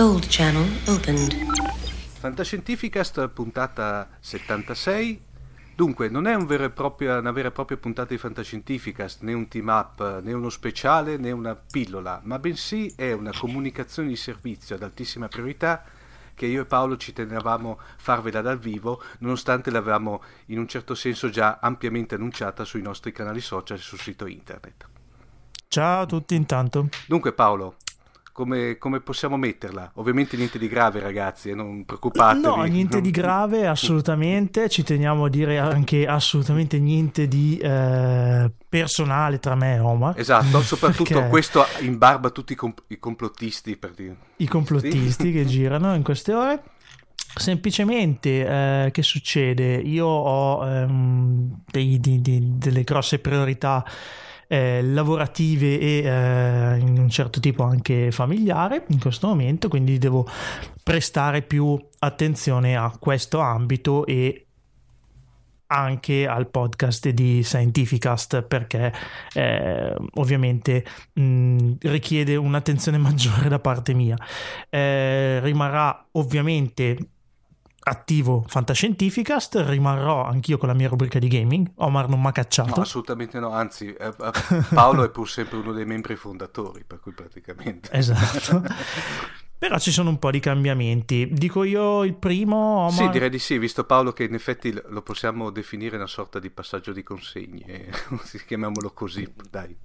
Gold Channel opened. Fantascientificast puntata 76. Dunque, non è un vero e proprio- una vera e propria puntata di Fantascientificast, né un team up, né uno speciale, né una pillola, ma bensì è una comunicazione di servizio ad altissima priorità che io e Paolo ci tenevamo farvela dal vivo, nonostante l'avevamo in un certo senso già ampiamente annunciata sui nostri canali social e sul sito internet. Ciao a tutti intanto. Dunque Paolo, come, come possiamo metterla? Ovviamente niente di grave ragazzi, eh, non preoccupatevi. No, niente di grave, assolutamente. Ci teniamo a dire anche assolutamente niente di eh, personale tra me e Omar. Esatto, soprattutto Perché questo in barba a tutti i, comp- i complottisti per dire. I complottisti che girano in queste ore. Semplicemente, eh, che succede? Io ho ehm, dei- di- di- delle grosse priorità eh, lavorative e eh, in un certo tipo anche familiare in questo momento, quindi devo prestare più attenzione a questo ambito e anche al podcast di Scientificast perché eh, ovviamente mh, richiede un'attenzione maggiore da parte mia. Eh, rimarrà ovviamente attivo Fantascientificast, rimarrò anch'io con la mia rubrica di gaming. Omar non mi ha No, cacciato. assolutamente no, anzi eh, eh, Paolo è pur sempre uno dei membri fondatori, per cui praticamente... Esatto. Però ci sono un po' di cambiamenti. Dico io il primo, Omar. Sì, direi di sì, visto Paolo che in effetti lo possiamo definire una sorta di passaggio di consegne, chiamiamolo così, dai.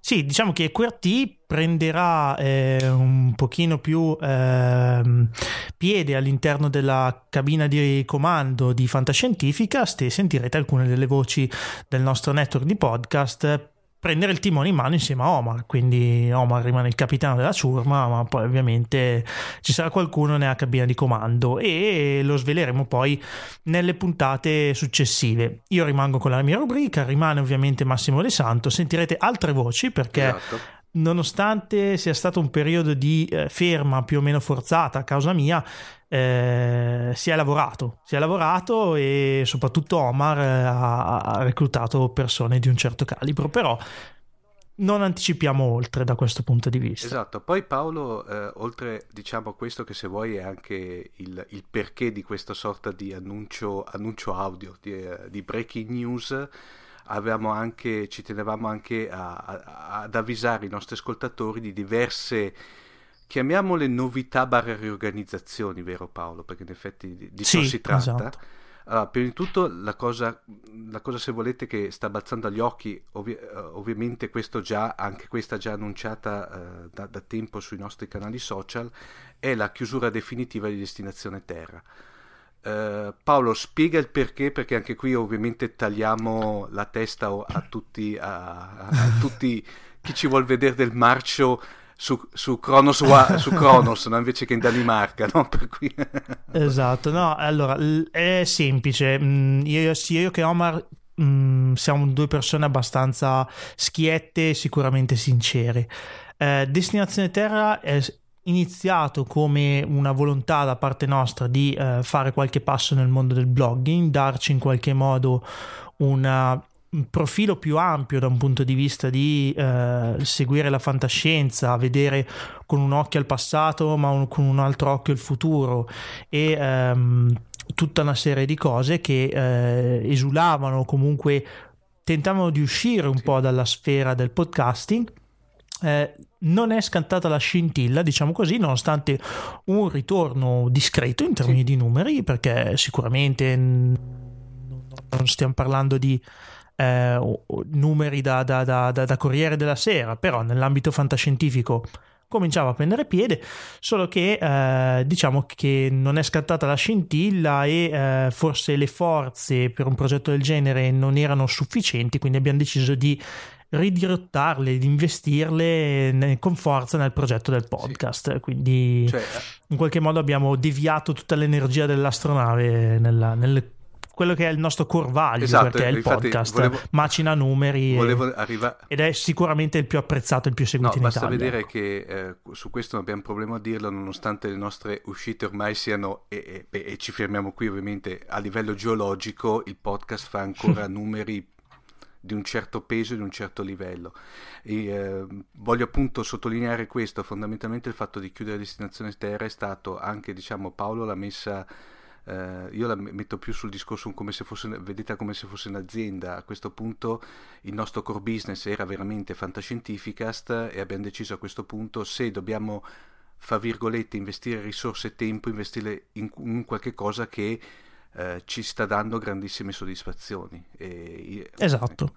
Sì, diciamo che QRT prenderà eh, un pochino più ehm, piede all'interno della cabina di comando di Fantascientificast e sentirete alcune delle voci del nostro network di podcast prendere il timone in mano insieme a Omar, quindi Omar rimane il capitano della ciurma, ma poi ovviamente ci sarà qualcuno nella cabina di comando e lo sveleremo poi nelle puntate successive. Io rimango con la mia rubrica, rimane ovviamente Massimo De Santo, sentirete altre voci perché Esatto. Nonostante sia stato un periodo di eh, ferma più o meno forzata a causa mia, eh, si è lavorato, si è lavorato e soprattutto Omar eh, ha, ha reclutato persone di un certo calibro, però non anticipiamo oltre da questo punto di vista. Esatto, poi Paolo, eh, oltre diciamo a questo che se vuoi è anche il, il perché di questa sorta di annuncio, annuncio audio, di, eh, di breaking news, anche, ci tenevamo anche a- a- ad avvisare i nostri ascoltatori di diverse, chiamiamole novità barra riorganizzazioni, vero Paolo? Perché in effetti di, di ciò Sì, si tratta. esatto. Allora, prima di tutto la cosa, la cosa se volete che sta balzando agli occhi, ovvi- eh, ovviamente questo già, anche questa già annunciata eh, da, da tempo sui nostri canali social, è la chiusura definitiva di Destinazione Terra. Eh, Paolo, spiega il perché, perché anche qui ovviamente tagliamo la testa a tutti, a, a- tutti chi ci vuol vedere del marcio su, su Kronos, Wa- su Kronos, no? invece che in Danimarca, no? Cui... Esatto, no, allora è semplice. Mm, Io, sia io che Omar mm, siamo due persone abbastanza schiette e sicuramente sincere. Eh, Destinazione Terra è, iniziato come una volontà da parte nostra di eh, fare qualche passo nel mondo del blogging, darci in qualche modo una, un profilo più ampio da un punto di vista di eh, seguire la fantascienza, vedere con un occhio al passato ma un, con un altro occhio il futuro. E ehm, tutta una serie di cose che eh, esulavano comunque tentavano di uscire un po' dalla sfera del podcasting eh, non è scantata la scintilla, diciamo così, nonostante un ritorno discreto in termini sì. di numeri, perché sicuramente non stiamo parlando di eh, numeri da, da, da, da, Corriere della Sera, però nell'ambito fantascientifico cominciava a prendere piede, solo che eh, diciamo che non è scattata la scintilla e eh, forse le forze per un progetto del genere non erano sufficienti, quindi abbiamo deciso di ridirottarle, di investirle con forza nel progetto del podcast. Sì. Quindi cioè, in qualche modo abbiamo deviato tutta l'energia dell'astronave nella, nel quello che è il nostro core value esatto, perché è il podcast volevo, macina numeri e, arriva... ed è sicuramente il più apprezzato il più seguito no, in basta Italia vedere che eh, su questo non abbiamo problema a dirlo nonostante le nostre uscite ormai siano e, e, e ci fermiamo qui ovviamente a livello geologico il podcast fa ancora numeri di un certo peso e di un certo livello. E, eh, voglio appunto sottolineare questo, fondamentalmente il fatto di chiudere Destinazione Terra è stato anche, diciamo, Paolo l'ha messa... Uh, io la metto più sul discorso come se fosse, vedete come se fosse un'azienda. A questo punto il nostro core business era veramente fantascientificast e abbiamo deciso a questo punto se dobbiamo, fra virgolette, investire risorse e tempo, investirle in, in qualche cosa che eh, ci sta dando grandissime soddisfazioni. E, esatto.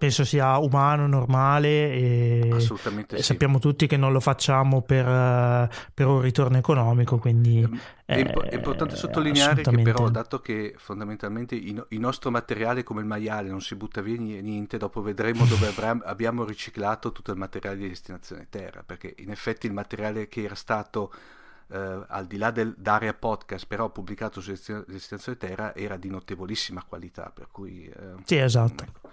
Penso sia umano, normale e, Assolutamente e sì. sappiamo tutti che non lo facciamo per, eh, per un ritorno economico, quindi... È, è, è importante sottolineare che però, dato che fondamentalmente il, il, nostro materiale come il maiale non si butta via niente, dopo vedremo dove avrà, abbiamo riciclato tutto il materiale di destinazione terra, perché in effetti il materiale che era stato eh, al di là del, d'area podcast, però pubblicato su Destinazione Terra, era di notevolissima qualità. Per cui, eh, sì, esatto. Ecco.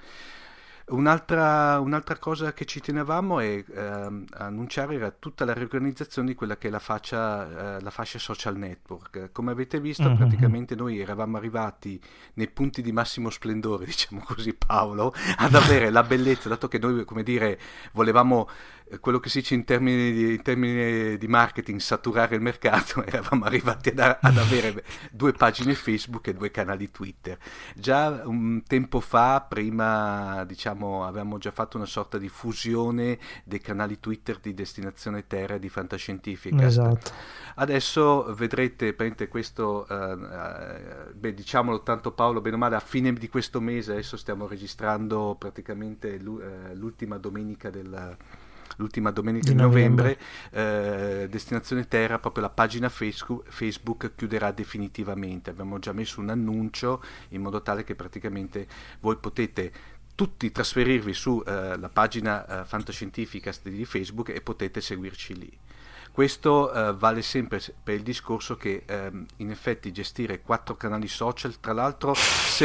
Un'altra, un'altra, cosa che ci tenevamo è eh, annunciare era tutta la riorganizzazione di quella che è la fascia, eh, la fascia social network. Come avete visto, mm-hmm. praticamente noi eravamo arrivati nei punti di massimo splendore, diciamo così, Paolo, ad avere la bellezza, dato che noi, come dire, volevamo eh, quello che si dice in termini, di, in termini di marketing, saturare il mercato, eravamo arrivati ad, ad, avere due pagine Facebook e due canali Twitter. Già un tempo fa, prima diciamo, avevamo già fatto una sorta di fusione dei canali Twitter di Destinazione Terra e di Fantascientifica. Esatto. Adesso vedrete, questo, uh, beh, diciamolo tanto Paolo, bene o male, a fine di questo mese, adesso stiamo registrando praticamente l'ultima domenica del l'ultima domenica di, di novembre, novembre eh, Destinazione Terra, proprio la pagina Facebook, Facebook chiuderà definitivamente. Abbiamo già messo un annuncio in modo tale che praticamente voi potete tutti trasferirvi sulla eh, pagina eh, fantascientifica di Facebook e potete seguirci lì. Questo eh, vale sempre per il discorso che ehm, in effetti gestire quattro canali social, tra l'altro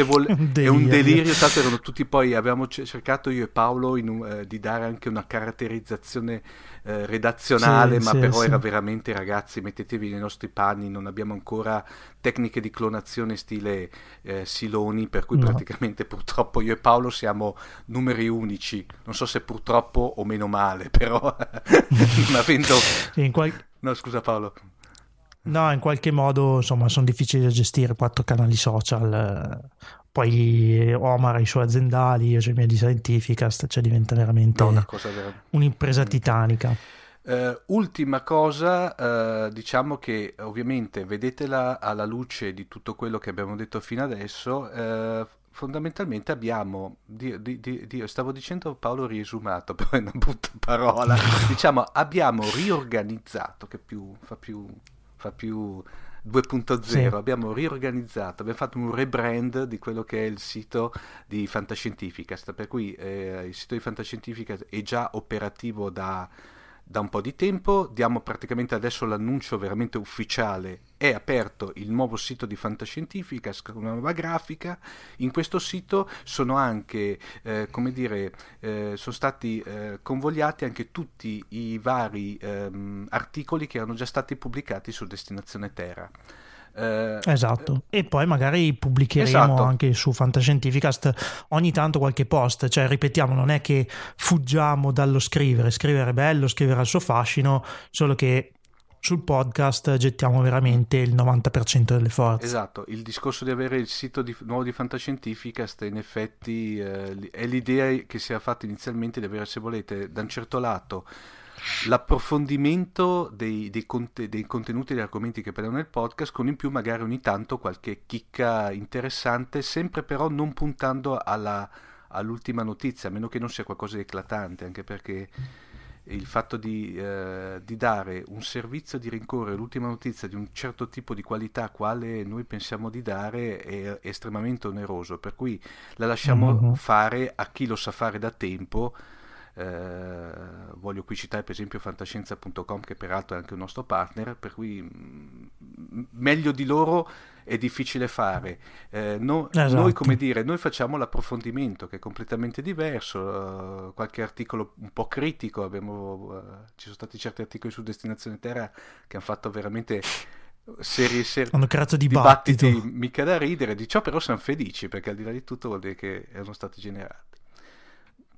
vol- un è un delirio, tanto erano tutti poi, abbiamo cercato io e Paolo un, eh, di dare anche una caratterizzazione eh, redazionale, sì, ma sì, però sì. era veramente ragazzi, mettetevi nei nostri panni, non abbiamo ancora tecniche di clonazione stile eh, Siloni, per cui no. praticamente purtroppo io e Paolo siamo numeri unici, non so se purtroppo o meno male, però non avendo... Qual... No, scusa Paolo. No, in qualche modo insomma sono difficili da gestire quattro canali social. Poi Omar i suoi aziendali, miei di Scientificast, cioè diventa veramente no, un'impresa titanica. Uh, ultima cosa, uh, diciamo che ovviamente vedetela alla luce di tutto quello che abbiamo detto fino adesso, uh, fondamentalmente abbiamo, di, di, di, stavo dicendo Paolo riesumato, però è una brutta parola, diciamo abbiamo riorganizzato, che più, fa più, fa più 2.0, sì. abbiamo riorganizzato, abbiamo fatto un rebrand di quello che è il sito di Fantascientificast, per cui eh, il sito di Fantascientificast è già operativo da, da un po' di tempo, diamo praticamente adesso l'annuncio veramente ufficiale, è aperto il nuovo sito di Fantascientifica, una nuova grafica. In questo sito sono anche, eh, come dire, eh, sono stati eh, convogliati anche tutti i vari ehm, articoli che erano già stati pubblicati su Destinazione Terra. Eh, esatto, e poi magari pubblicheremo esatto. anche su Fantascientificast ogni tanto qualche post, cioè ripetiamo, non è che fuggiamo dallo scrivere, scrivere è bello, scrivere ha il suo fascino, solo che sul podcast gettiamo veramente il 90% delle forze. Esatto, il discorso di avere il sito di, nuovo di Fantascientificast in effetti eh, è l'idea che si è fatta inizialmente di avere, se volete, da un certo lato l'approfondimento dei, dei, conte, dei, contenuti e degli argomenti che parliamo nel podcast con in più magari ogni tanto qualche chicca interessante sempre però non puntando alla, all'ultima notizia a meno che non sia qualcosa di eclatante anche perché il fatto di, eh, di, dare un servizio di rincorrere l'ultima notizia di un certo tipo di qualità quale noi pensiamo di dare è, estremamente oneroso per cui la lasciamo mm-hmm. fare a chi lo sa fare da tempo eh, voglio qui citare per esempio fantascienza.com che peraltro è anche un nostro partner, per cui mh, mm, meglio di loro è difficile fare. Eh, no, esatto. Noi, come dire, noi facciamo l'approfondimento che è completamente diverso, uh, qualche articolo un po' critico, abbiamo, uh, ci sono stati certi articoli su Destinazione Terra che hanno fatto veramente serie serie hanno creato dibattito. dibattiti mica da ridere, di ciò però siamo felici perché al di là di tutto vuol dire che erano stati generati.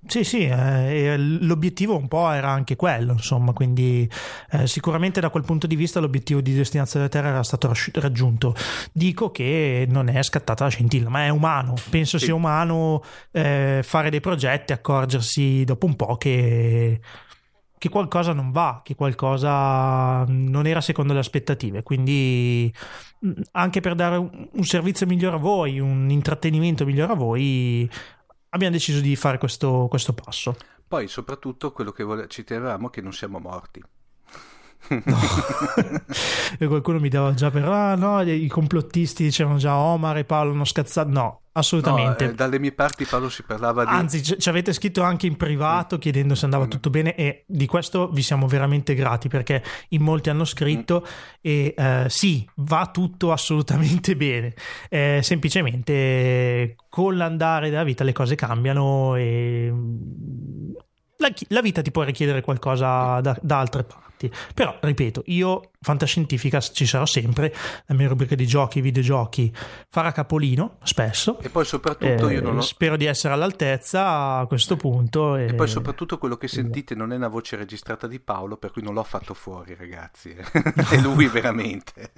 Sì, sì, eh, l'obiettivo un po' era anche quello, insomma, quindi eh, sicuramente da quel punto di vista l'obiettivo di destinazione della Terra era stato raggiunto. Dico che non è scattata la scintilla, ma è umano, penso sì. sia umano eh, fare dei progetti, accorgersi dopo un po' che, che qualcosa non va, che qualcosa non era secondo le aspettative, quindi mm, anche per dare un servizio migliore a voi, un intrattenimento migliore a voi, abbiamo deciso di fare questo, questo passo. Poi soprattutto quello che vole- ci tenevamo è che non siamo morti. E qualcuno mi dava già per ah no i complottisti dicevano già Omar e Paolo hanno scazzato no assolutamente no, eh, dalle mie parti Paolo si parlava di anzi ci avete scritto anche in privato mm. chiedendo se andava mm. tutto bene e di questo vi siamo veramente grati perché in molti hanno scritto mm. e eh, sì va tutto assolutamente bene eh, semplicemente con l'andare della vita le cose cambiano e la, la vita ti può richiedere qualcosa da, da altre parti. Però, ripeto, io fantascientifica ci sarò sempre, la mia rubrica di giochi, videogiochi farà capolino spesso. E poi soprattutto eh, io non ho... Spero di essere all'altezza a questo punto. E, e poi soprattutto quello che sentite non è una voce registrata di Paolo, per cui non l'ho fatto fuori, ragazzi. è lui veramente.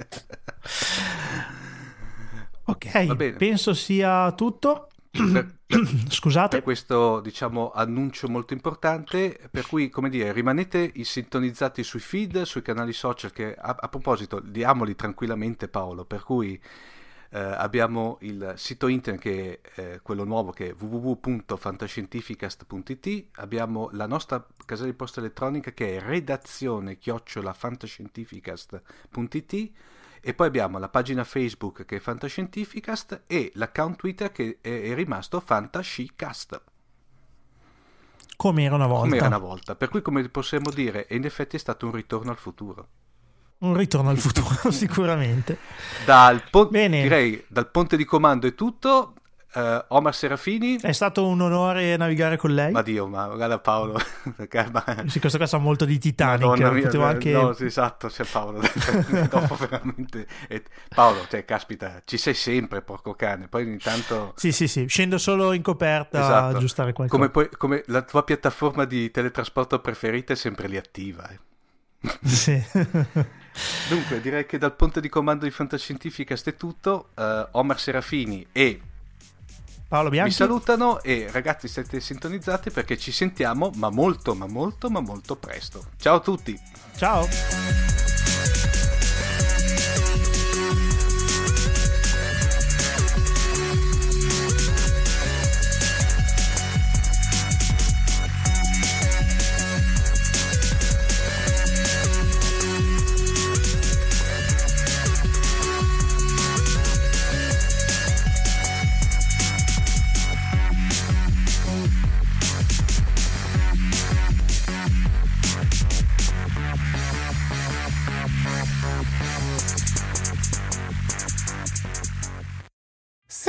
ok, penso sia tutto. Per, Scusate. Per questo diciamo, annuncio molto importante, per cui come dire, rimanete sintonizzati sui feed, sui canali social che a, a proposito diamoli tranquillamente Paolo, per cui eh, abbiamo il sito internet che è eh, quello nuovo che è www.fantascientificast.it, abbiamo la nostra casella di posta elettronica che è redazione chiocciolafantascientificast.it e poi abbiamo la pagina Facebook che è Fantascientificast e l'account Twitter che è, rimasto Fantascicast. Come era una volta. Come era una volta. Per cui, come possiamo dire, in effetti è stato un ritorno al futuro. Un ritorno al futuro, sicuramente. Dal, po- direi, dal ponte di comando è tutto. Uh, Omar Serafini. È stato un onore navigare con lei. Ma Dio, ma guarda Paolo. sì, questo qua sa molto di Titanic. Mia, eh, anche... No, esatto, c'è Paolo. Dopo veramente... Paolo, cioè, caspita, ci sei sempre, porco cane. Poi ogni tanto... Sì, sì, sì, scendo solo in coperta esatto. a aggiustare qualcosa. Come, poi, come la tua piattaforma di teletrasporto preferita è sempre lì attiva. Eh. Sì. Dunque, direi che dal ponte di comando di Fantascientifica è tutto. Uh, Omar Serafini e Paolo Bianchi. Vi salutano e ragazzi siete sintonizzati perché ci sentiamo ma molto ma molto ma molto presto. Ciao a tutti. Ciao.